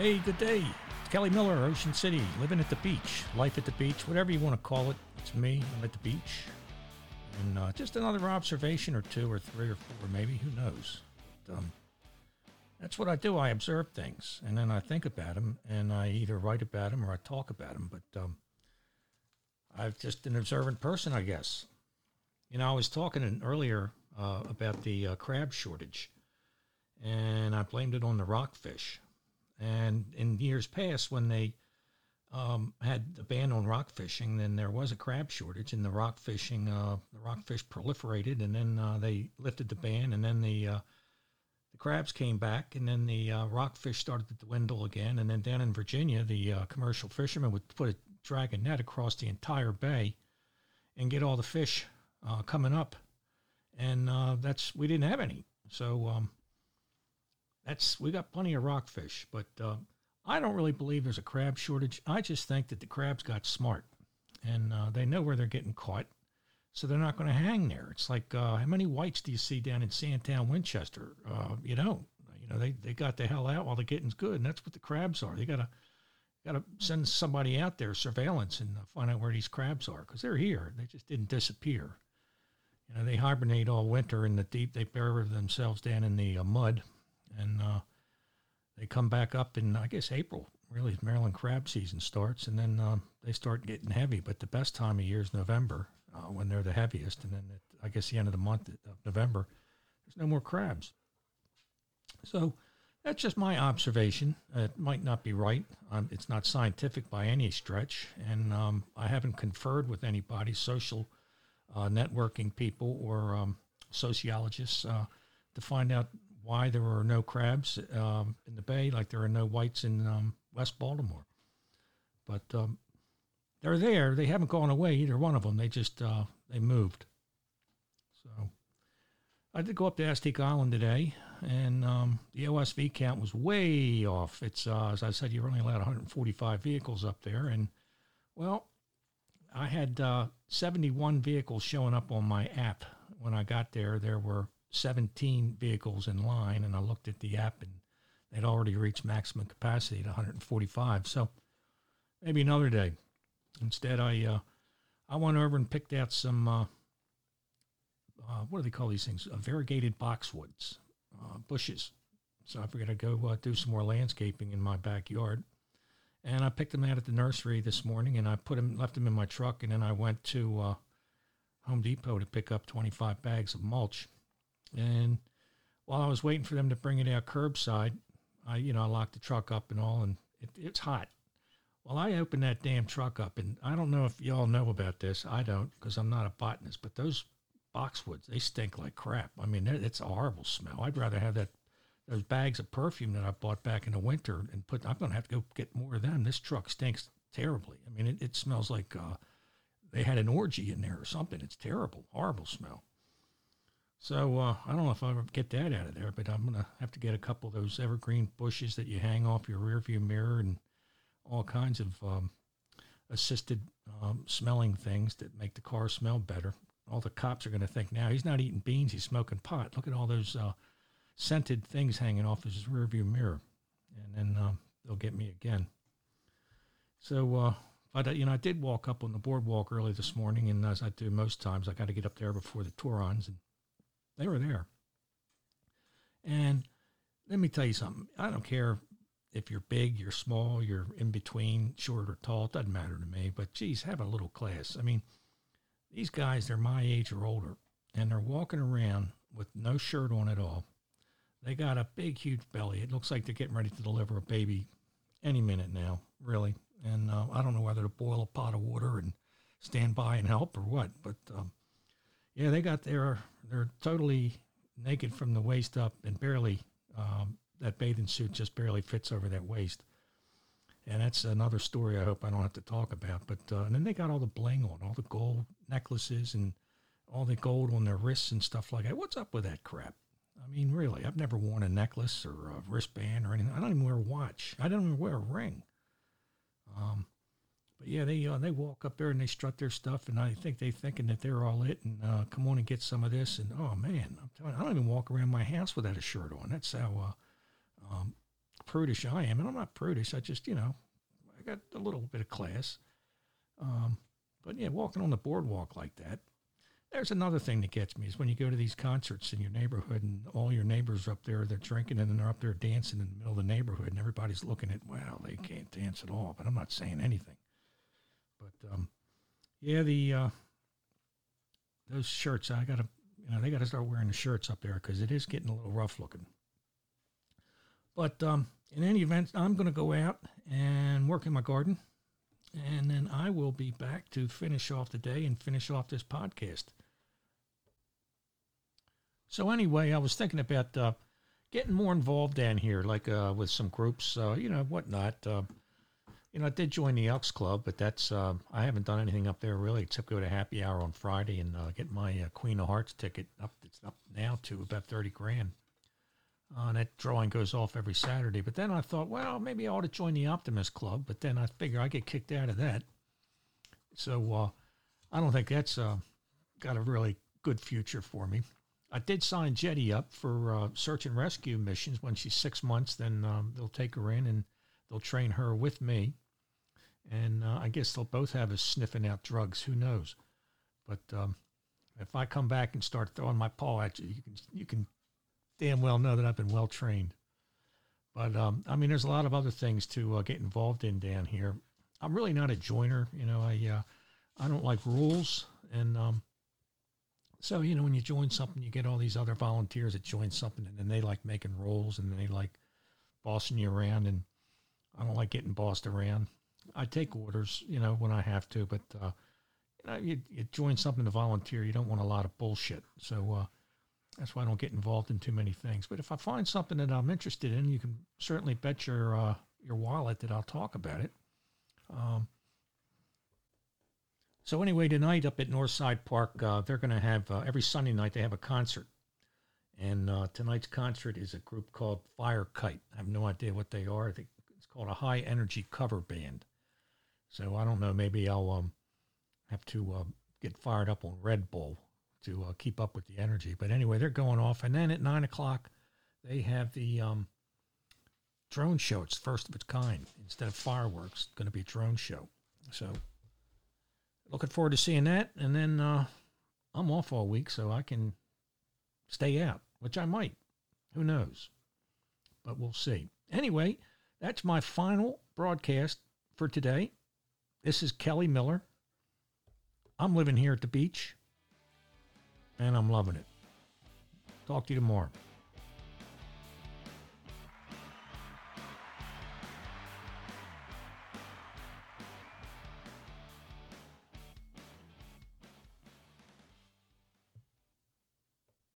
Hey, good day. It's Kelly Miller, Ocean City, living at the beach, life at the beach, whatever you want to call it. It's me. I'm at the beach. And uh, just another observation or two or three or four, maybe. Who knows? But, um, that's what I do. I observe things and then I think about them and I either write about them or I talk about them. But um, I'm just an observant person, I guess. You know, I was talking earlier uh, about the uh, crab shortage and I blamed it on the rockfish. And in years past, when they um, had the ban on rock fishing, then there was a crab shortage, and the rock fishing, uh, the rockfish proliferated, and then uh, they lifted the ban, and then the uh, the crabs came back, and then the uh, rockfish started to dwindle again, and then down in Virginia, the uh, commercial fishermen would put a dragon net across the entire bay, and get all the fish uh, coming up, and that's we didn't have any, so um, that's we got plenty of rockfish, but uh, I don't really believe there's a crab shortage. I just think that the crabs got smart, and uh, they know where they're getting caught, so they're not going to hang there. It's like uh, how many whites do you see down in Sandtown, Winchester? Uh, you don't. You know they, they got the hell out while the getting's good, and that's what the crabs are. They gotta gotta send somebody out there surveillance and uh, find out where these crabs are because they're here. They just didn't disappear. You know they hibernate all winter in the deep. They bury themselves down in the uh, mud and uh, they come back up in I guess April. Really, Maryland crab season starts, and then uh, they start getting heavy. But the best time of year is November uh, when they're the heaviest, and then at, I guess the end of the month of November, there's no more crabs. So that's just my observation. It might not be right. Um, it's not scientific by any stretch, and um, I haven't conferred with anybody, social uh, networking people or um, sociologists, uh, to find out why there are no crabs um, in the bay, like there are no whites in um, West Baltimore. But um, they're there. They haven't gone away either one of them. They just uh, they moved. So I did go up to Assateague Island today, and um, the OSV count was way off. It's uh, as I said, you're only allowed 145 vehicles up there, and well, I had uh, 71 vehicles showing up on my app when I got there. There were 17 vehicles in line, and I looked at the app, and they'd already reached maximum capacity at 145. So maybe another day. Instead, I uh, I went over and picked out some uh, uh, what do they call these things? Uh, variegated boxwoods uh, bushes. So I figured I'd go uh, do some more landscaping in my backyard. And I picked them out at the nursery this morning, and I put them, left them in my truck, and then I went to Home Depot to pick up 25 bags of mulch and while I was waiting for them to bring it out curbside, I, you know, I locked the truck up and all, and it, it's hot. Well, I opened that damn truck up, and I don't know if y'all know about this. I don't, because I'm not a botanist. But those boxwoods, they stink like crap. I mean, it's a horrible smell. I'd rather have that those bags of perfume that I bought back in the winter and put. I'm going to have to go get more of them. This truck stinks terribly. I mean, it, it smells like uh, they had an orgy in there or something. It's terrible, horrible smell. So uh, I don't know if I'll ever get that out of there, but I'm gonna have to get a couple of those evergreen bushes that you hang off your rearview mirror and all kinds of um, assisted um, smelling things that make the car smell better. All the cops are to think now he's not eating beans, he's smoking pot. Look at all those uh, scented things hanging off his rearview mirror, and then um, they'll get me again. So, uh, but you know, I did walk up on the boardwalk early this morning, and as I do most times, I got to get up there before the Torrons and they were there. And let me tell you something. I don't care if you're big, you're small, you're in between, short or tall. It doesn't matter to me. But geez, have a little class. I mean, these guys, they're my age or older, and they're walking around with no shirt on at all. They got a big, huge belly. It looks like they're getting ready to deliver a baby any minute now, really. And uh, I don't know whether to boil a pot of water and stand by and help or what, but um, yeah, they got their they're totally naked from the waist up and barely um, that bathing suit just barely fits over that waist. And that's another story I hope I don't have to talk about. But uh, and then they got all the bling on, all the gold necklaces and all the gold on their wrists and stuff like that. What's up with that crap? I mean, really, I've never worn a necklace or a wristband or anything. I don't even wear a watch. I don't even wear a ring. Yeah, they uh, they walk up there and they strut their stuff, and I think they thinking that they're all it, and uh, come on and get some of this. And oh man, I'm telling you, I don't even walk around my house without a shirt on. That's how uh, um, prudish I am, and I'm not prudish. I just, you know, I got a little bit of class. Um, but yeah, walking on the boardwalk like that. There's another thing that gets me is when you go to these concerts in your neighborhood and all your neighbors are up there, they're drinking and they're up there dancing in the middle of the neighborhood and everybody's looking at, wow, they can't dance at all. But I'm not saying anything. Yeah, the uh, those shirts, I gotta, you know, they gotta start wearing the shirts up there because it is getting a little rough looking. But um, in any event, I'm to go out and work in my garden. And then I will be back to finish off the day and finish off this podcast. So, anyway, I was thinking about uh, getting more involved down here, like uh, with some groups, uh, you know, whatnot. Uh, you know, I did join the Elks Club, but that's, uh, I haven't done anything up there really except go to happy hour on Friday and uh, get my Queen of Hearts ticket up. It's up now to about 30 grand. Uh, that drawing goes off every Saturday. But then I thought, well, maybe I ought to join the Optimist Club. But then I figure I get kicked out of that. So uh, I don't think that's uh, got a really good future for me. I did sign Jetty up for uh, search and rescue missions. When she's six months, then um, they'll take her in and they'll train her with me. And uh, I guess they'll both have us sniffing out drugs. Who knows? But um, if I come back and start throwing my paw at you, you can you can damn well know that I've been well trained. But um, I mean, there's a lot of other things to uh, get involved in down here. I'm really not a joiner. You know, I uh, I don't like rules, and um, so you know, when you join something, you get all these other volunteers that join something, and then they like making rules, and they like bossing you around, and I don't like getting bossed around. I take orders, you know, when I have to, but uh, you know, you, you join something to volunteer, you don't want a lot of bullshit. So uh, that's why I don't get involved in too many things. But if I find something that I'm interested in, you can certainly bet your uh, your wallet that I'll talk about it. Um, so anyway, tonight up at Northside Park, uh, they're going to have uh, every Sunday night they have a concert, and uh, tonight's concert is a group called Fire Kite. I have no idea what they are. Called a high energy cover band. So I don't know. Maybe I'll um, have to uh, get fired up on Red Bull to uh, keep up with the energy. But anyway, they're going off, and then at nine o'clock, they have the um, drone show. It's first of its kind. Instead of fireworks, it's going to be a drone show. So, looking forward to seeing that. And then uh, I'm off all week, so I can stay out, which I might. Who knows? But we'll see. Anyway, that's my final broadcast for today. This is Kelly Miller. I'm living here at the beach and I'm loving it. Talk to you tomorrow.